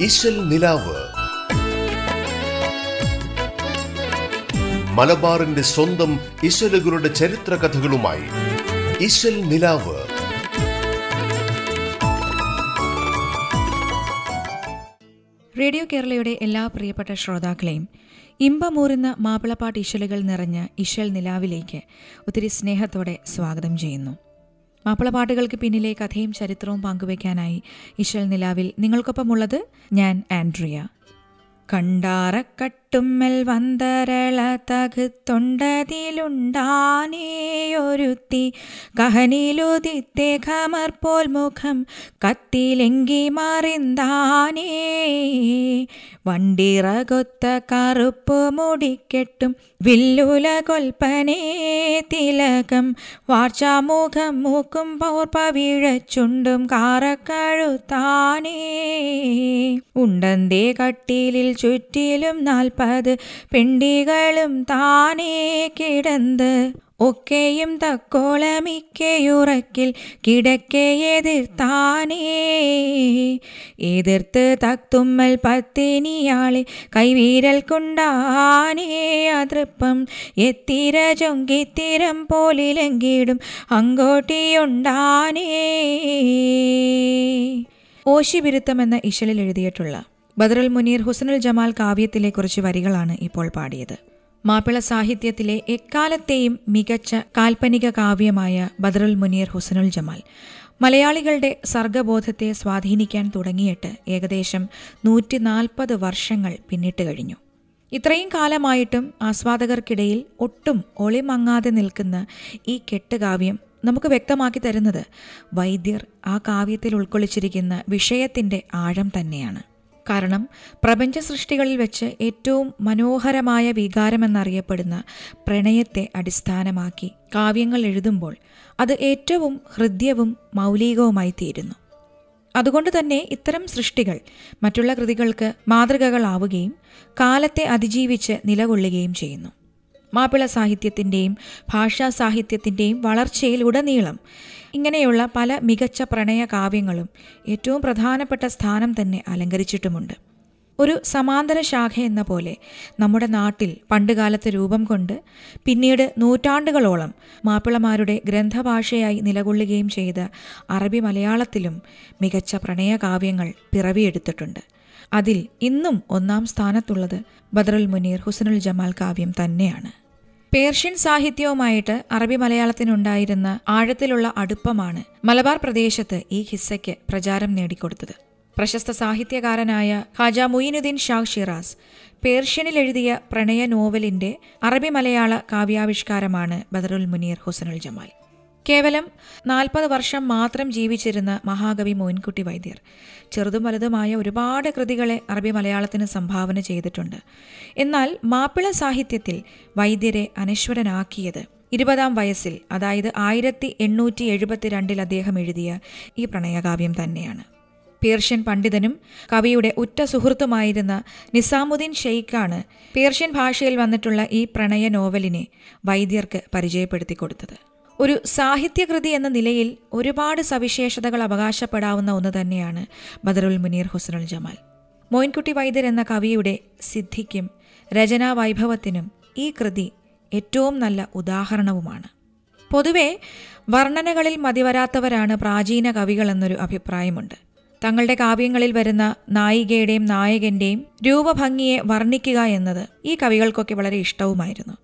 ഇശൽ നിലാവ്. മലബാറിന്റെ സ്വന്തം ഇശലുകളുടെ ചരിത്ര കഥകളുമായി ഇശൽ നിലാവ്. റേഡിയോ കേരളയുടെ എല്ലാ പ്രിയപ്പെട്ട ശ്രോതാക്കളെയും ഇമ്പമൂറുന്ന മാപ്പിളപ്പാട്ട് ഇശലുകൾ നിറഞ്ഞ ഇശൽ നിലാവിലേക്ക് ഒത്തിരി സ്നേഹത്തോടെ സ്വാഗതം ചെയ്യുന്നു. മാപ്പിളപ്പാട്ടുകൾക്ക് പിന്നിലെ കഥയും ചരിത്രവും പങ്കുവയ്ക്കാനായി ഇശൽ നിലാവിൽ നിങ്ങൾക്കൊപ്പമുള്ളത് ഞാൻ ആൻഡ്രിയ. കണ്ടാറക്കട്ടുമ്മൽ വന്തരള തകുത്തൊണ്ടതിലുണ്ടാനേയൊരുത്തി കഹനിലുദിത്തെ ഖമർ പോൽ മുഖം കത്തിലെങ്കി മറിന്താനേ. വണ്ടിറകൊത്ത കറുപ്പ് മുടിക്കെട്ടും വില്ലുല കൊൽപ്പനേ തിലകം. വാർച്ചാമുഖം മൂക്കും പൗർപ്പവിഴച്ചുണ്ടും കാറക്കഴുത്താനേ. ഉണ്ടന്തേ കട്ടിലിൽ ചുറ്റിലും നാൽപ്പത് പെണ്ടികളും താനേ കിടന്ന് ഒക്കെയും തക്കോളമിക്കയുറക്കിൽ കിടക്കയെതിർത്താനേ എതിർത്ത് തക്തുമ്മൽ പത്തിനിയാളെ കൈവീരൽ കൊണ്ടാനേ അതൃപ്പം എത്തിര ചൊങ്കിത്തിരം പോലിലെങ്കിടും അങ്കോട്ടിയുണ്ടാനേ. ഓശിബിരുത്തം എന്ന ഇശലിൽ എഴുതിയിട്ടുള്ള ബദറുൽ മുനീർ ഹുസനുൽ ജമാൽ കാവ്യത്തിലെ കുറച്ച് വരികളാണ് ഇപ്പോൾ പാടിയത്. മാപ്പിള സാഹിത്യത്തിലെ എക്കാലത്തെയും മികച്ച കാൽപ്പനിക കാവ്യമായ ബദറുൽ മുനീർ ഹുസനുൽ ജമാൽ മലയാളികളുടെ സർഗബോധത്തെ സ്വാധീനിക്കാൻ തുടങ്ങിയിട്ട് ഏകദേശം നൂറ്റി നാൽപ്പത് വർഷങ്ങൾ പിന്നിട്ട് കഴിഞ്ഞു. ഇത്രയും കാലമായിട്ടും ആസ്വാദകർക്കിടയിൽ ഒട്ടും ഒളിമങ്ങാതെ നിൽക്കുന്ന ഈ കെട്ടുകാവ്യം നമുക്ക് വ്യക്തമാക്കി തരുന്നത് വൈദ്യർ ആ കാവ്യത്തിൽ ഉൾക്കൊള്ളിച്ചിരിക്കുന്ന വിഷയത്തിന്റെ ആഴം തന്നെയാണ്. കാരണം പ്രപഞ്ച സൃഷ്ടികളിൽ വെച്ച് ഏറ്റവും മനോഹരമായ വികാരമെന്നറിയപ്പെടുന്ന പ്രണയത്തെ അടിസ്ഥാനമാക്കി കാവ്യങ്ങൾ എഴുതുമ്പോൾ അത് ഏറ്റവും ഹൃദ്യവും മൗലികവുമായി തീരുന്നു. അതുകൊണ്ട് തന്നെ ഇത്തരം സൃഷ്ടികൾ മറ്റുള്ള കൃതികൾക്ക് മാതൃകകളാവുകയും കാലത്തെ അതിജീവിച്ച് നിലകൊള്ളുകയും ചെയ്യുന്നു. മാപ്പിള സാഹിത്യത്തിന്റെയും ഭാഷാ സാഹിത്യത്തിന്റെയും വളർച്ചയിൽ ഉടനീളം ഇങ്ങനെയുള്ള പല മികച്ച പ്രണയ കാവ്യങ്ങളും ഏറ്റവും പ്രധാനപ്പെട്ട സ്ഥാനം തന്നെ അലങ്കരിച്ചിട്ടുമുണ്ട്. ഒരു സമാന്തര ശാഖ എന്ന പോലെ നമ്മുടെ നാട്ടിൽ പണ്ടുകാലത്ത് രൂപം കൊണ്ട് പിന്നീട് നൂറ്റാണ്ടുകളോളം മാപ്പിളമാരുടെ ഗ്രന്ഥഭാഷയായി നിലകൊള്ളുകയും ചെയ്ത അറബി മലയാളത്തിലും മികച്ച പ്രണയകാവ്യങ്ങൾ പിറവിയെടുത്തിട്ടുണ്ട്. അതിൽ ഇന്നും ഒന്നാം സ്ഥാനത്തുള്ളത് ബദറുൽ മുനീർ ഹുസനുൽ ജമാൽ കാവ്യം തന്നെയാണ്. പേർഷ്യൻ സാഹിത്യവുമായിട്ട് അറബി മലയാളത്തിനുണ്ടായിരുന്ന ആഴത്തിലുള്ള അടുപ്പമാണ് മലബാർ പ്രദേശത്ത് ഈ ഹിസ്സയ്ക്ക് പ്രചാരം നേടിക്കൊടുത്തത്. പ്രശസ്ത സാഹിത്യകാരനായ ഖാജ മുയിനുദ്ദീൻ ഷാ ഷിറാസ് പേർഷ്യനിൽ എഴുതിയ പ്രണയ നോവലിന്റെ അറബി മലയാള കാവ്യാവിഷ്കാരമാണ് ബദറുൽ മുനീർ ഹുസനുൽ ജമാൽ. കേവലം നാൽപ്പത് വർഷം മാത്രം ജീവിച്ചിരുന്ന മഹാകവി മോയിൻകുട്ടി വൈദ്യർ ചെറുതും വലുതുമായ ഒരുപാട് കൃതികളെ അറബി മലയാളത്തിന് സംഭാവന ചെയ്തിട്ടുണ്ട്. എന്നാൽ മാപ്പിള സാഹിത്യത്തിൽ വൈദ്യരെ അനശ്വരനാക്കിയത് ഇരുപതാം വയസ്സിൽ അതായത് ആയിരത്തി എണ്ണൂറ്റി എഴുപത്തിരണ്ടിൽ അദ്ദേഹം എഴുതിയ ഈ പ്രണയകാവ്യം തന്നെയാണ്. പേർഷ്യൻ പണ്ഡിതനും കവിയുടെ ഉറ്റ സുഹൃത്തുമായിരുന്ന നിസാമുദ്ദീൻ ഷെയ്ഖാണ് പേർഷ്യൻ ഭാഷയിൽ വന്നിട്ടുള്ള ഈ പ്രണയ നോവലിനെ വൈദ്യർക്ക് പരിചയപ്പെടുത്തി കൊടുത്തത്. ഒരു സാഹിത്യകൃതി എന്ന നിലയിൽ ഒരുപാട് സവിശേഷതകൾ അവകാശപ്പെടാവുന്ന ഒന്ന് തന്നെയാണ് ബദറുൽ മുനീർ ഹുസനുൽ ജമാൽ. മോയിൻകുട്ടി വൈദ്യർ എന്ന കവിയുടെ സിദ്ധിക്കും രചനാ വൈഭവത്തിനും ഈ കൃതി ഏറ്റവും നല്ല ഉദാഹരണവുമാണ്. പൊതുവെ വർണനകളിൽ മതിവരാത്തവരാണ് പ്രാചീന കവികളെന്നൊരു അഭിപ്രായമുണ്ട്. തങ്ങളുടെ കാവ്യങ്ങളിൽ വരുന്ന നായികയുടെയും നായകന്റെയും രൂപഭംഗിയെ വർണിക്കുക എന്നത് ഈ കവികൾക്കൊക്കെ വളരെ ഇഷ്ടവുമായിരുന്നു.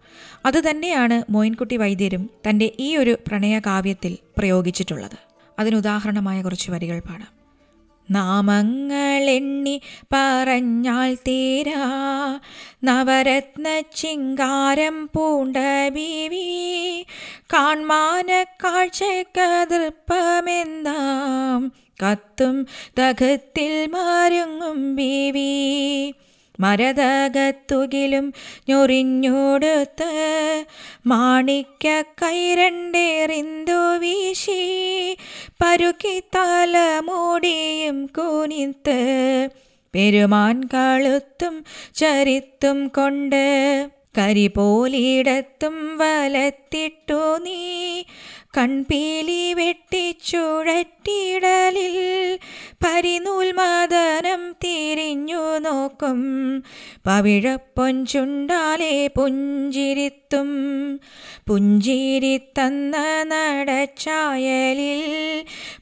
അതുതന്നെയാണ് മോയിൻകുട്ടി വൈദ്യരും തന്റെ ഈ ഒരു പ്രണയകാവ്യത്തിൽ പ്രയോഗിച്ചിട്ടുള്ളത്. അതിനുദാഹരണമായ കുറച്ച് വരികൾ പാടാം. നാമങ്ങളെണ്ണി പറഞ്ഞാൽ തീരാ നവരത്ന ചിങ്കാരം പൂണ്ട ബീവി കാൺമാന കാഴ്ചക്കതൃപ്പമെന്താം കത്തും തകത്തിൽ മാരങ്ങും ബീവി. മരതകത്തുകിലും ഞൊറിഞ്ഞോടുത്ത് മാണിക്ക കൈരണ്ടേറിന്തു വീശി. പരുക്കി തല മൂടിയും കൂനിത്ത് പെരുമാൻ കളുത്തും ചരിത്തും കൊണ്ട് കരിപോലിടത്തും വലത്തിട്ടു നീ. കൺപീലി വെട്ടിച്ചുഴറ്റിടലിൽ പരിനൂൽ തിരിഞ്ഞു തിരി നോക്കും പവിഴപ്പൊഞ്ചുണ്ടാലെ പുഞ്ചിരിത്തും. പുഞ്ചിരിത്തന്ന നടച്ചായലിൽ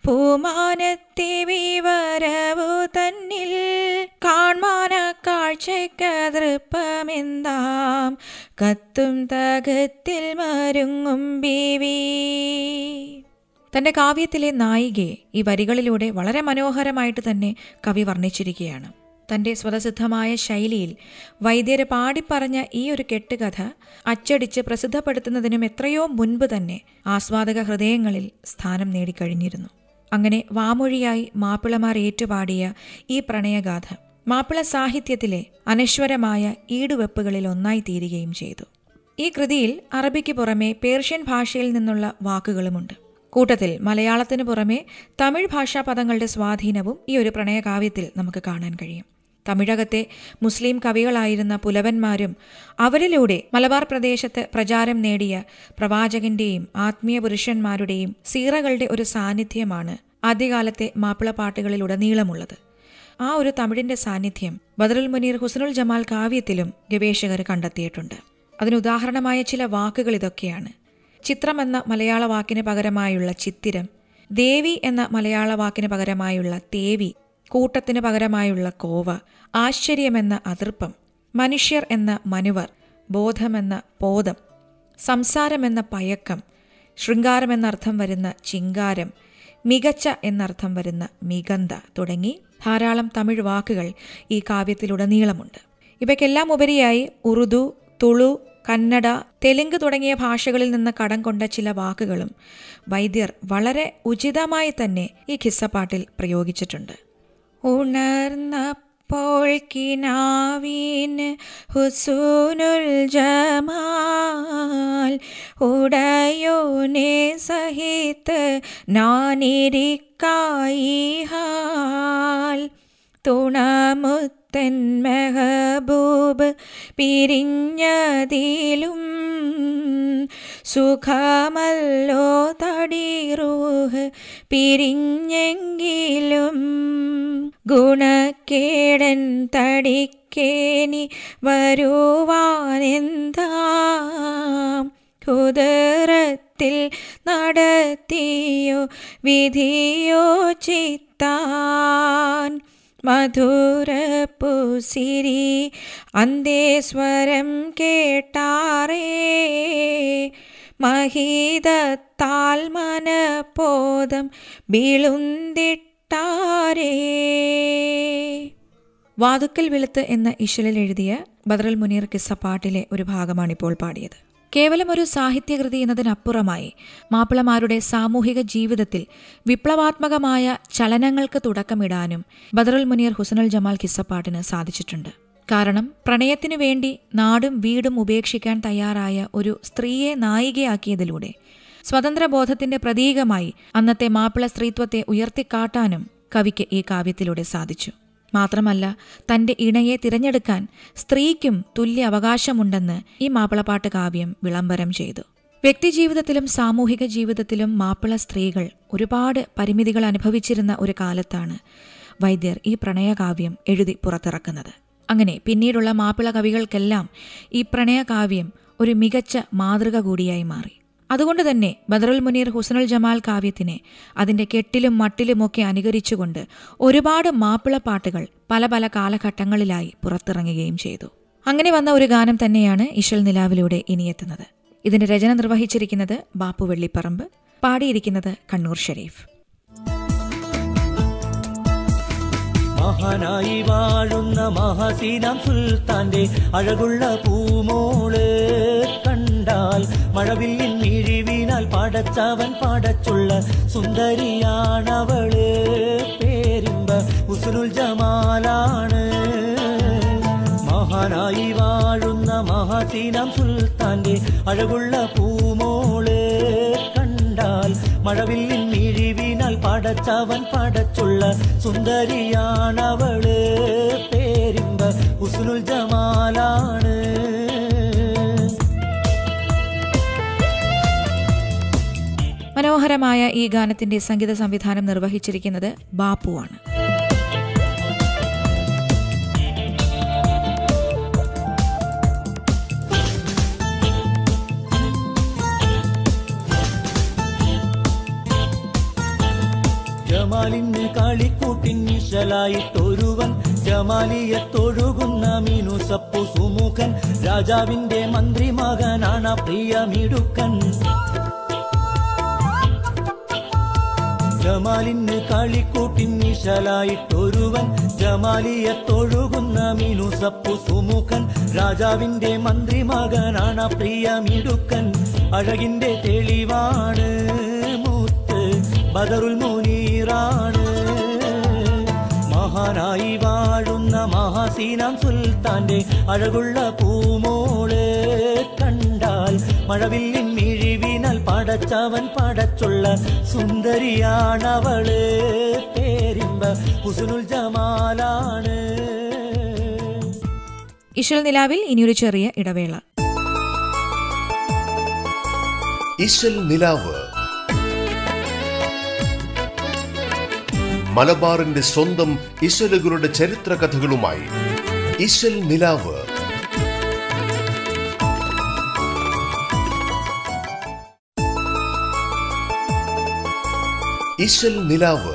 പൂമാനത്തെ വിവരവു തന്നിൽ. കാൺമാന കാഴ്ചയ്ക്ക് തൃപ്പമെന്താം കത്തും തകത്തിൽ മരുങ്ങും ബീവി. തന്റെ കാവ്യത്തിലെ നായികയെ ഈ വരികളിലൂടെ വളരെ മനോഹരമായിട്ട് തന്നെ കവി വർണിച്ചിരിക്കുകയാണ്. തന്റെ സ്വതസിദ്ധമായ ശൈലിയിൽ വൈദ്യരെ പാടിപ്പറഞ്ഞ ഈ ഒരു കെട്ടുകഥ അച്ചടിച്ച് പ്രസിദ്ധപ്പെടുത്തുന്നതിനും എത്രയോ മുൻപ് തന്നെ ആസ്വാദക ഹൃദയങ്ങളിൽ സ്ഥാനം നേടിക്കഴിഞ്ഞിരുന്നു. അങ്ങനെ വാമൊഴിയായി മാപ്പിളമാർ ഏറ്റുപാടിയ ഈ പ്രണയഗാഥ മാപ്പിള സാഹിത്യത്തിലെ അനശ്വരമായ ഈടുവെപ്പുകളിൽ ഒന്നായി തീരുകയും ചെയ്തു. ഈ കൃതിയിൽ അറബിക്ക് പുറമെ പേർഷ്യൻ ഭാഷയിൽ നിന്നുള്ള വാക്കുകളുമുണ്ട്. കൂട്ടത്തിൽ മലയാളത്തിന് പുറമെ തമിഴ് ഭാഷാ പദങ്ങളുടെ സ്വാധീനവും ഈ ഒരു പ്രണയകാവ്യത്തിൽ നമുക്ക് കാണാൻ കഴിയും. തമിഴകത്തെ മുസ്ലിം കവികളായിരുന്ന പുലവന്മാരും അവരിലൂടെ മലബാർ പ്രദേശത്ത് പ്രചാരം നേടിയ പ്രവാചകന്റെയും ആത്മീയ പുരുഷന്മാരുടെയും സീറകളുടെ ഒരു സാന്നിധ്യമാണ് ആദ്യകാലത്തെ മാപ്പിളപ്പാട്ടുകളിലുടനീളമുള്ളത്. ആ ഒരു തമിഴിന്റെ സാന്നിധ്യം ബദറുൽ മുനീർ ഹുസനുൽ ജമാൽ കാവ്യത്തിലും ഗവേഷകർ കണ്ടെത്തിയിട്ടുണ്ട്. അതിനുദാഹരണമായ ചില വാക്കുകൾ ഇതൊക്കെയാണ്. ചിത്രം എന്ന മലയാള വാക്കിന് പകരമായുള്ള ചിത്തിരം ദേവി എന്ന മലയാള വാക്കിന് പകരമായുള്ള തേവി കൂട്ടത്തിന് പകരമായുള്ള കോവ ആശ്ചര്യമെന്ന അതിർപ്പം മനുഷ്യർ എന്ന മനുവർ ബോധമെന്ന പോതം സംസാരമെന്ന പയക്കം ശൃംഗാരമെന്നർത്ഥം വരുന്ന ചിങ്കാരം മികച്ച എന്നർത്ഥം വരുന്ന മികന്ത തുടങ്ങി ധാരാളം തമിഴ് വാക്കുകൾ ഈ കാവ്യത്തിലുടനീളമുണ്ട്. ഇവയ്ക്കെല്ലാം ഉപരിയായി ഉറുദു തുളു കന്നഡ തെലുങ്ക് തുടങ്ങിയ ഭാഷകളിൽ നിന്ന് കടം കൊണ്ട ചില വാക്കുകളും വൈദ്യർ വളരെ ഉചിതമായി തന്നെ ഈ ഖിസ്സപ്പാട്ടിൽ പ്രയോഗിച്ചിട്ടുണ്ട്. ഉണർന്നപ്പോൾ കിനാവീൻ ഹുസൂനുൽ ജമാൽ ഉടയോനെ സഹിത്ത് നാനിരിക്കായി ഹാൽ തുണമുത്തൻ മെഹബൂബ് പിരിഞ്ഞതിലും സുഖമല്ലോ തടിറൂഹ് പിരിഞ്ഞെങ്കിലും ഗുണക്കേടൻ തടിക്കേനി വരുവാനെന്താം? കുതിരത്തിൽ നടത്തിയോ വിധിയോ ചിത്താൻ മധുരപ്പുസിരി അന്തേശ്വരം കേട്ടാറേ. മഹീതത്താൽ മനപോദം വിളുന്തിട്ടാരേ വാതുക്കൽ വെളുത്ത് എന്ന ഇശലിൽ എഴുതിയ ബദറൽ മുനീർ കിസ്സ പാട്ടിലെ ഒരു ഭാഗമാണിപ്പോൾ പാടിയത്. കേവലം ഒരു സാഹിത്യകൃതി എന്നതിനപ്പുറമായി മാപ്പിളമാരുടെ സാമൂഹിക ജീവിതത്തിൽ വിപ്ലവാത്മകമായ ചലനങ്ങൾക്ക് തുടക്കമിടാനും ബദറുൽ മുനീർ ഹുസനുൽ ജമാൽ ഖിസപ്പാട്ടിന് സാധിച്ചിട്ടുണ്ട്. കാരണം പ്രണയത്തിനു വേണ്ടി നാടും വീടും ഉപേക്ഷിക്കാൻ തയ്യാറായ ഒരു സ്ത്രീയെ നായികയാക്കിയതിലൂടെ സ്വതന്ത്രബോധത്തിന്റെ പ്രതീകമായി അന്നത്തെ മാപ്പിള സ്ത്രീത്വത്തെ ഉയർത്തിക്കാട്ടാനും കവിക്ക് ഈ കാവ്യത്തിലൂടെ സാധിച്ചു. മാത്രമല്ല തന്റെ ഇണയെ തിരഞ്ഞെടുക്കാൻ സ്ത്രീക്കും തുല്യ അവകാശമുണ്ടെന്ന് ഈ മാപ്പിളപ്പാട്ട് കാവ്യം വിളംബരം ചെയ്തു. വ്യക്തിജീവിതത്തിലും സാമൂഹിക ജീവിതത്തിലും മാപ്പിള സ്ത്രീകൾ ഒരുപാട് പരിമിതികൾ അനുഭവിച്ചിരുന്ന ഒരു കാലത്താണ് വൈദ്യർ ഈ പ്രണയകാവ്യം എഴുതി പുറത്തിറക്കുന്നത്. അങ്ങനെ പിന്നീടുള്ള മാപ്പിള കവികൾക്കെല്ലാം ഈ പ്രണയകാവ്യം ഒരു മികച്ച മാതൃക കൂടിയായി മാറി. അതുകൊണ്ട് തന്നെ ബദറുൽ മുനീർ ഹുസനുൽ ജമാൽ കാവ്യത്തിനെ അതിന്റെ കെട്ടിലും മട്ടിലുമൊക്കെ അനുകരിച്ചുകൊണ്ട് ഒരുപാട് മാപ്പിള പാട്ടുകൾ പല പല കാലഘട്ടങ്ങളിലായി പുറത്തിറങ്ങുകയും ചെയ്തു. അങ്ങനെ വന്ന ഒരു ഗാനം തന്നെയാണ് ഇഷൽ നിലാവിലൂടെ ഇനിയെത്തുന്നത്. ഇതിന്റെ രചന നിർവഹിച്ചിരിക്കുന്നത് ബാപ്പു വെള്ളിപ്പറമ്പ് പാടിയിരിക്കുന്നത് കണ്ണൂർ ഷെരീഫ്. മഹാനായി വാഴുന്ന മഹാസീനാം സുൽത്താന്റെ അഴകുള്ള പൂമോൾ കണ്ടാൽ മഴവില്ലിൻ മിഴിവിനാൽ പടച്ചവൻ പടച്ചുള്ള സുന്ദരിയാണവൾ പേരിമ്പ ഉസുനുൽ ജമാലാണ് മഹാനായി വാഴുന്ന മഹാസീനാം സുൽത്താന്റെ അഴകുള്ള പൂമോൾ കണ്ടാൽ മഴവില്ലിൻ മിഴിവിനാൽ പടച്ചവൻ പടച്ചുള്ള സുന്ദരിയാണവൾ പേരിമ്പ ഉസുനുൽ ജമാലാണ് മനോഹരമായ ഈ ഗാനത്തിന്റെ സംഗീത സംവിധാനം നിർവഹിച്ചിരിക്കുന്നത് ബാപ്പുവാണ് ജമാലിന് കാളിക്കൂട്ടിൻ നിശലായിട്ടൊരുവൻ ജമാലിയെ തൊഴുകുന്ന മീനുസപ്പു സുമുഖൻ രാജാവിന്റെ മന്ത്രിമകനാണ് പ്രിയമിടുക്കൻ. ജമാലിന് കളിക്കൂട്ടിൻ നിശലായിട്ടൊരുവൻ ജമാലിയത്തൊഴുകുന്ന മീനുസപ്പു സുമുഖൻ. രാജാവിന്റെ മന്ത്രി മകനാണ് പ്രിയ പ്രിയമിടുക്കൻ അഴകിന്റെ തെളിവാണ് മൂത്ത് ബദറുൽ മുനീറാണ്. മഹാനായി വാഴുന്ന മഹാസീനാം സുൽത്താന്റെ അഴകുള്ള പൂമോൾ കണ്ടാൽ മഴവില്ലിൻ മിഴിവിനാൽ പടച്ചവൻ പടച്ചുള്ള സുന്ദരിയാണവൾ. പേരിമ്പ ഹുസുനുൽ ജമാലാണ്. ഇശൽ നിലാവിൽ ഇനിയൊരു ചെറിയ ഇടവേള. ഇശൽ നിലാവ്. മലബാറിന്റെ സ്വന്തം ഇശലുകളുടെ ചരിത്ര കഥകളുമായി ഇശൽ നിലാവ്. ഇശൽ നിലാവ്.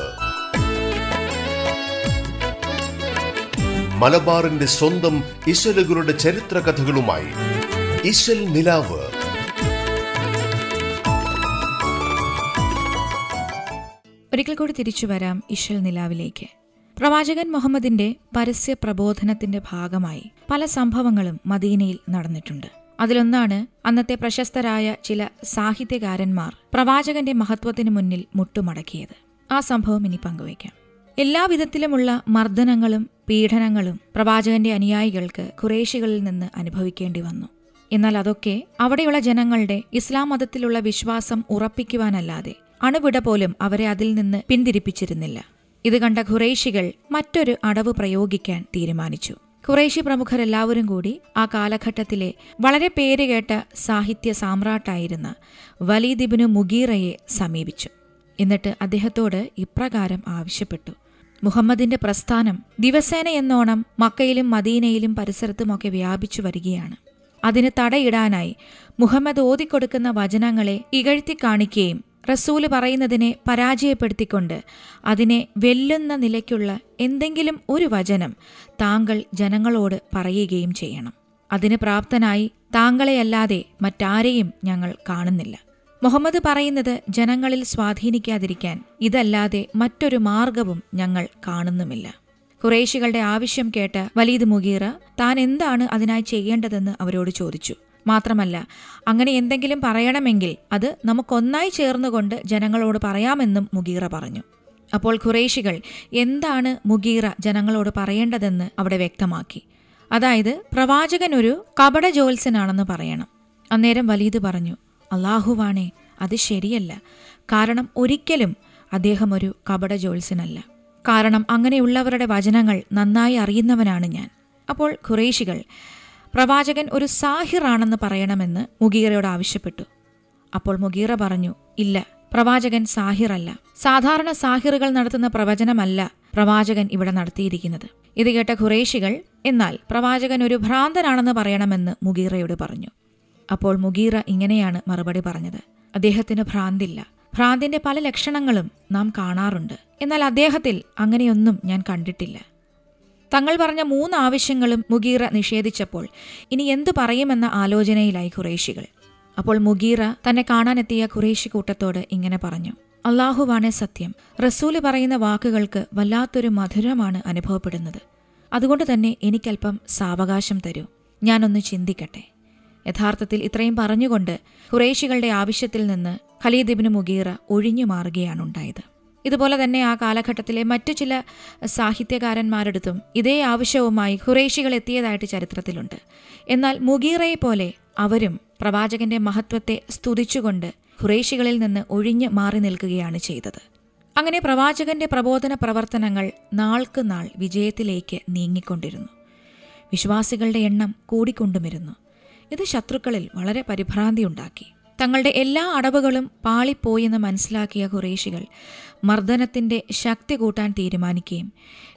മലബാറിന്റെ സ്വന്തം ഇശലുകളുടെ ചരിത്ര കഥകളുമായി ഇശൽ നിലാവ്. ഒരിക്കൽ കൂടി തിരിച്ചു വരാം ഇശൽ നിലാവിലേക്ക്. പ്രവാചകൻ മുഹമ്മദിന്റെ പരസ്യ പ്രബോധനത്തിന്റെ ഭാഗമായി പല സംഭവങ്ങളും മദീനയിൽ നടന്നിട്ടുണ്ട്. അതിലൊന്നാണ് അന്നത്തെ പ്രശസ്തരായ ചില സാഹിത്യകാരന്മാർ പ്രവാചകന്റെ മഹത്വത്തിനു മുന്നിൽ മുട്ടുമടക്കിയത്. ആ സംഭവം ഇനി പങ്കുവയ്ക്കാം. എല്ലാവിധത്തിലുമുള്ള മർദ്ദനങ്ങളും പീഡനങ്ങളും പ്രവാചകന്റെ അനുയായികൾക്ക് ഖുറേഷികളിൽ നിന്ന് അനുഭവിക്കേണ്ടി വന്നു. എന്നാൽ അതൊക്കെ അവിടെയുള്ള ജനങ്ങളുടെ ഇസ്ലാം മതത്തിലുള്ള വിശ്വാസം ഉറപ്പിക്കുവാനല്ലാതെ അണുവിട പോലും അവരെ അതിൽ നിന്ന് പിന്തിരിപ്പിച്ചിരുന്നില്ല. ഇത് കണ്ട ഖുറൈശികൾ മറ്റൊരു അടവ് പ്രയോഗിക്കാൻ തീരുമാനിച്ചു. ഖുറേഷി പ്രമുഖരെല്ലാവരും കൂടി ആ കാലഘട്ടത്തിലെ വളരെ പേരുകേട്ട സാഹിത്യ സാമ്രാട്ടായിരുന്ന വലീദിബിന് മുഗീറയെ സമീപിച്ചു. എന്നിട്ട് അദ്ദേഹത്തോട് ഇപ്രകാരം ആവശ്യപ്പെട്ടു. മുഹമ്മദിന്റെ പ്രസ്ഥാനം ദിവസേന എന്നോണം മക്കയിലും മദീനയിലും പരിസരത്തുമൊക്കെ വ്യാപിച്ചു വരികയാണ്. അതിന് തടയിടാനായി മുഹമ്മദ് ഓതിക്കൊടുക്കുന്ന വചനങ്ങളെ ഇകഴ്ത്തി കാണിക്കുകയും റസൂൽ പറയുന്നതിനെ പരാജയപ്പെടുത്തിക്കൊണ്ട് അതിനെ വെല്ലുന്ന നിലയ്ക്കുള്ള എന്തെങ്കിലും ഒരു വചനം താങ്കൾ ജനങ്ങളോട് പറയുകയും ചെയ്യണം. അതിന് പ്രാപ്തനായി താങ്കളെയല്ലാതെ മറ്റാരെയും ഞങ്ങൾ കാണുന്നില്ല. മുഹമ്മദ് പറയുന്നത് ജനങ്ങളിൽ സ്വാധീനിക്കാതിരിക്കാൻ ഇതല്ലാതെ മറ്റൊരു മാർഗവും ഞങ്ങൾ കാണുന്നുമില്ല. കുറേശികളുടെ ആവശ്യം കേട്ട വലീദ് മുഗീറ താൻ എന്താണ് അതിനായി ചെയ്യേണ്ടതെന്ന് അവരോട് ചോദിച്ചു. മാത്രമല്ല അങ്ങനെ എന്തെങ്കിലും പറയണമെങ്കിൽ അത് നമുക്കൊന്നായി ചേർന്നുകൊണ്ട് ജനങ്ങളോട് പറയാമെന്നും മുഗീറ പറഞ്ഞു. അപ്പോൾ ഖുറേഷികൾ എന്താണ് മുഗീറ ജനങ്ങളോട് പറയേണ്ടതെന്ന് അവിടെ വ്യക്തമാക്കി. അതായത് പ്രവാചകൻ ഒരു കപട ജോത്സ്യനാണെന്ന് പറയണം. അന്നേരം വലീദ് പറഞ്ഞു അള്ളാഹുവാണേ അത് ശരിയല്ല. കാരണം ഒരിക്കലും അദ്ദേഹം ഒരു കപട ജോത്സ്യനല്ല കാരണം അങ്ങനെയുള്ളവരുടെ വചനങ്ങൾ നന്നായി അറിയുന്നവനാണ് ഞാൻ. അപ്പോൾ ഖുറേഷികൾ പ്രവാചകൻ ഒരു സാഹിറാണെന്ന് പറയണമെന്ന് മുഗീറയോട് ആവശ്യപ്പെട്ടു. അപ്പോൾ മുഗീറ പറഞ്ഞു ഇല്ല പ്രവാചകൻ സാഹിറല്ല. സാധാരണ സാഹിറുകൾ നടത്തുന്ന പ്രവചനമല്ല പ്രവാചകൻ ഇവിടെ നടത്തിയിരിക്കുന്നത്. ഇത് കേട്ട ഖുറേഷികൾ എന്നാൽ പ്രവാചകൻ ഒരു ഭ്രാന്തനാണെന്ന് പറയണമെന്ന് മുഗീറയോട് പറഞ്ഞു. അപ്പോൾ മുഗീറ ഇങ്ങനെയാണ് മറുപടി പറഞ്ഞത്. അദ്ദേഹത്തിന് ഭ്രാന്തില്ല. ഭ്രാന്തിന്റെ പല ലക്ഷണങ്ങളും നാം കാണാറുണ്ട്. എന്നാൽ അദ്ദേഹത്തിൽ അങ്ങനെയൊന്നും ഞാൻ കണ്ടിട്ടില്ല. തങ്ങൾ പറഞ്ഞ മൂന്ന് ആവശ്യങ്ങളും മുഗീറ നിഷേധിച്ചപ്പോൾ ഇനി എന്തു പറയുമെന്ന ആലോചനയിലായി ഖുറേഷികൾ അപ്പോൾ മുഗീറ തന്നെ കാണാനെത്തിയ ഖുറേഷി കൂട്ടത്തോട് ഇങ്ങനെ പറഞ്ഞു. അള്ളാഹുവാണ് സത്യം. റസൂൽ പറയുന്ന വാക്കുകൾക്ക് വല്ലാത്തൊരു മധുരമാണ് അനുഭവപ്പെടുന്നത്. അതുകൊണ്ട് തന്നെ എനിക്കല്പം സാവകാശം തരൂ. ഞാനൊന്ന് ചിന്തിക്കട്ടെ. യഥാർത്ഥത്തിൽ ഇത്രയും പറഞ്ഞുകൊണ്ട് ഖുറേഷികളുടെ ആവശ്യത്തിൽ നിന്ന് ഖലീദിബിന് മുഗീറ ഒഴിഞ്ഞു മാറുകയാണുണ്ടായത്. ഇതുപോലെ തന്നെ ആ കാലഘട്ടത്തിലെ മറ്റു ചില സാഹിത്യകാരന്മാരെടുത്തും ഇതേ ആവശ്യവുമായി ഖുറേഷികൾ എത്തിയതായിട്ട് ചരിത്രത്തിലുണ്ട്. എന്നാൽ മുഗീറയെ പോലെ അവരും പ്രവാചകന്റെ മഹത്വത്തെ സ്തുതിച്ചുകൊണ്ട് ഖുറേഷികളിൽ നിന്ന് ഒഴിഞ്ഞു മാറി നിൽക്കുകയാണ് ചെയ്തത്. അങ്ങനെ പ്രവാചകന്റെ പ്രബോധന പ്രവർത്തനങ്ങൾ നാൾക്ക് നാൾ വിജയത്തിലേക്ക് നീങ്ങിക്കൊണ്ടിരുന്നു. വിശ്വാസികളുടെ എണ്ണം കൂടിക്കൊണ്ടുമിരുന്നു. ഇത് ശത്രുക്കളിൽ വളരെ പരിഭ്രാന്തിയുണ്ടാക്കി തങ്ങളുടെ എല്ലാ അടവുകളും പാളിപ്പോയെന്ന് മനസ്സിലാക്കിയ ഖുറേഷികൾ മർദ്ദനത്തിന്റെ ശക്തി കൂട്ടാൻ തീരുമാനിക്കുകയും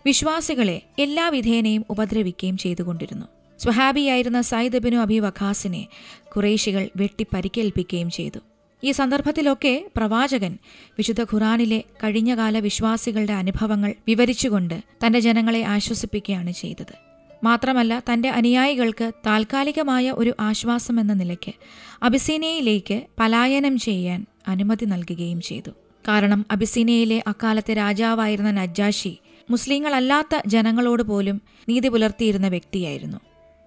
വിശ്വാസികളെ എല്ലാ വിധേനയും ഉപദ്രവിക്കുകയും ചെയ്തുകൊണ്ടിരുന്നു. സ്വഹാബിയായിരുന്ന ബിനു അബി വഖാസിനെ ഖുറേഷികൾ വെട്ടി പരിക്കേൽപ്പിക്കുകയും ചെയ്തു. ഈ സന്ദർഭത്തിലൊക്കെ പ്രവാചകൻ വിശുദ്ധ ഖുറാനിലെ കഴിഞ്ഞകാല വിശ്വാസികളുടെ അനുഭവങ്ങൾ വിവരിച്ചുകൊണ്ട് തന്റെ ജനങ്ങളെ ആശ്വസിപ്പിക്കുകയാണ് ചെയ്തത്. മാത്രമല്ല തന്റെ അനുയായികൾക്ക് താൽക്കാലികമായ ഒരു ആശ്വാസമെന്ന നിലയ്ക്ക് അബിസീനയിലേക്ക് പലായനം ചെയ്യാൻ അനുമതി നൽകുകയും ചെയ്തു. കാരണം അബിസീനയിലെ അക്കാലത്തെ രാജാവായിരുന്ന നജ്ജാഷി മുസ്ലിങ്ങളല്ലാത്ത ജനങ്ങളോട് പോലും നീതി പുലർത്തിയിരുന്ന വ്യക്തിയായിരുന്നു.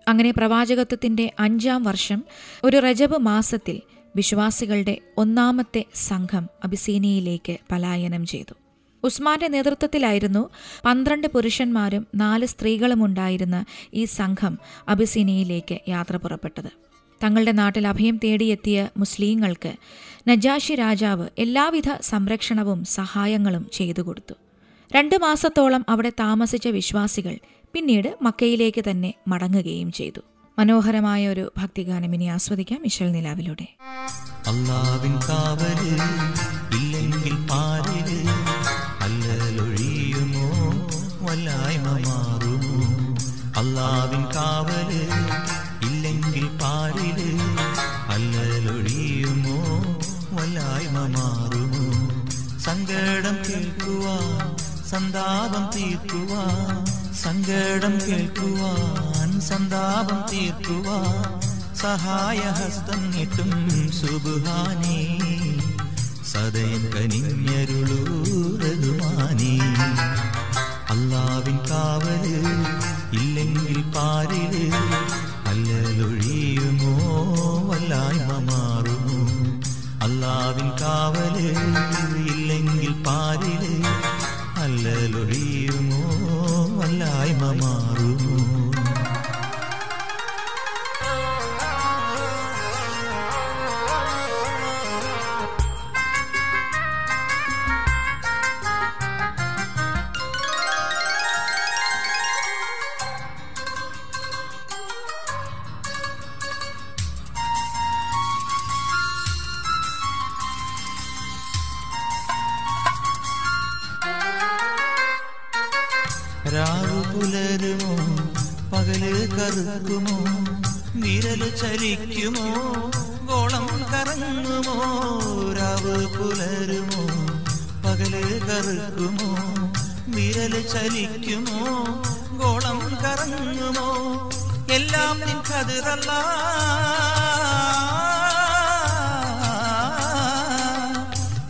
അങ്ങനെ പ്രവാചകത്വത്തിന്റെ അഞ്ചാം വർഷം ഒരു റജബ് മാസത്തിൽ വിശ്വാസികളുടെ ഒന്നാമത്തെ സംഘം അബിസീനയിലേക്ക് പലായനം ചെയ്തു. ഉസ്മാന്റെ നേതൃത്വത്തിലായിരുന്നു പന്ത്രണ്ട് പുരുഷന്മാരും നാല് സ്ത്രീകളും ഉണ്ടായിരുന്ന ഈ സംഘം അബിസീനിയയിലേക്ക് യാത്ര പുറപ്പെട്ടത്. തങ്ങളുടെ നാട്ടിൽ അഭയം തേടിയെത്തിയ മുസ്ലിങ്ങൾക്ക് നജാഷി രാജാവ് എല്ലാവിധ സംരക്ഷണവും സഹായങ്ങളും ചെയ്തു കൊടുത്തു. രണ്ടു മാസത്തോളം അവിടെ താമസിച്ച വിശ്വാസികൾ പിന്നീട് മക്കയിലേക്ക് തന്നെ മടങ്ങുകയും ചെയ്തു. മനോഹരമായ ഒരു ഭക്തിഗാനം ഇനി ആസ്വദിക്കാം മിഷൽ നിലാവിലൂടെ. അള്ളാവിൻ കാവൽ ഇല്ലെങ്കിൽ പാലിൽ അല്ലലൊഴിയുമോ? വല്ലായ്മ മാറുമോ? സങ്കടം കേൾക്കുക സന്താപം തീർക്കുക സങ്കടം കേൾക്കുവാൻ സന്താപം സഹായ സഹായഹസ്തം നീട്ടും സുബുഹാനേ സദയം കനിഞ്ഞരുളൂ റഹ്മാനേ. അല്ലാവിൻ കാവൽ പാരിൽ അല്ലലൊഴിയുമോ? വല്ലായ്മ മാറുന്നു അല്ലാവിൻ കാവൽ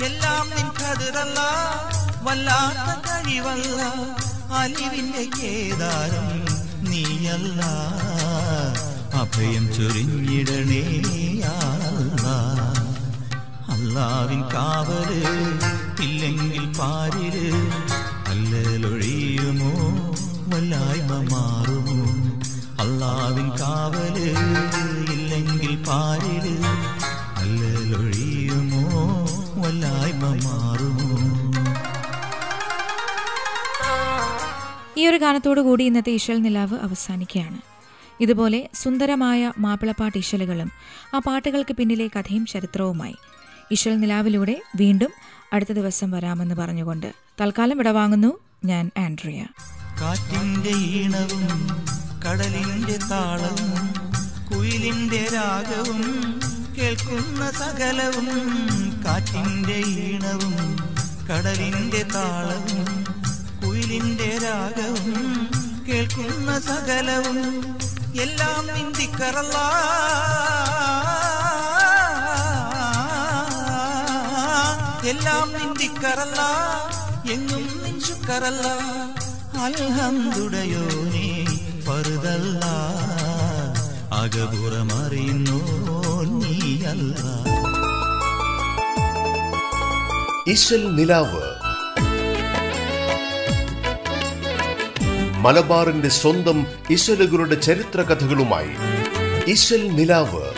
എല്ലാം നിൻ കതിരല്ല വല്ലാത്ത കഴിവല്ല. അലിവിന്റെ കേദാരം നീയല്ല. അഭയം ചൊരിഞ്ഞിടണേ അല്ലാ. അല്ലാവിൻ കാവൽ ഇല്ലെങ്കിൽ പാരിൽ അല്ലലൊഴിയുമോ? വല്ലായ്മ മാറുമോ അല്ലാവിൻ കാവൽ ഇല്ലെങ്കിൽ പാരിൽ അല്ലൊഴിയുമോ വല്ലായ്മ മാറുമോ? ഈ ഒരു ഗാനത്തോടു കൂടി ഇന്നത്തെ ഇഷൽ നിലാവ് അവസാനിക്കുകയാണ്. ഇതുപോലെ സുന്ദരമായ മാപ്പിളപ്പാട്ട് ഇശലുകളും ആ പാട്ടുകൾക്ക് പിന്നിലെ കഥയും ചരിത്രവുമായി ഇശൽ നിലാവിലൂടെ വീണ്ടും അടുത്ത ദിവസം വരാമെന്ന് പറഞ്ഞുകൊണ്ട് തൽക്കാലം വിടവാങ്ങുന്നു ഞാൻ ആൻഡ്രിയ. കാറ്റിന്റെ ഈണവും കടലിന്റെ താളവും കുയിലിന്റെ രാഗവും കേൾക്കുന്ന സകലവും കാറ്റിന്റെ ഈണവും കടലിന്റെ താളവും കുയിലിന്റെ രാഗവും കേൾക്കുന്ന സകലവും എല്ലാം നിന്ദിക്കറല്ല എല്ലാം നിന്ദിക്കറല്ല എങ്ങും തുടയോ അൽഹംദുടയോനേ പറുതല്ല അകപുറമറിയുന്നോ നീയല്ല. നിലാവ്. മലബാറിന്റെ സ്വന്തം ഇശലുകളുടെ ചരിത്ര കഥകളുമായി ഇശൽ നിലാവ്.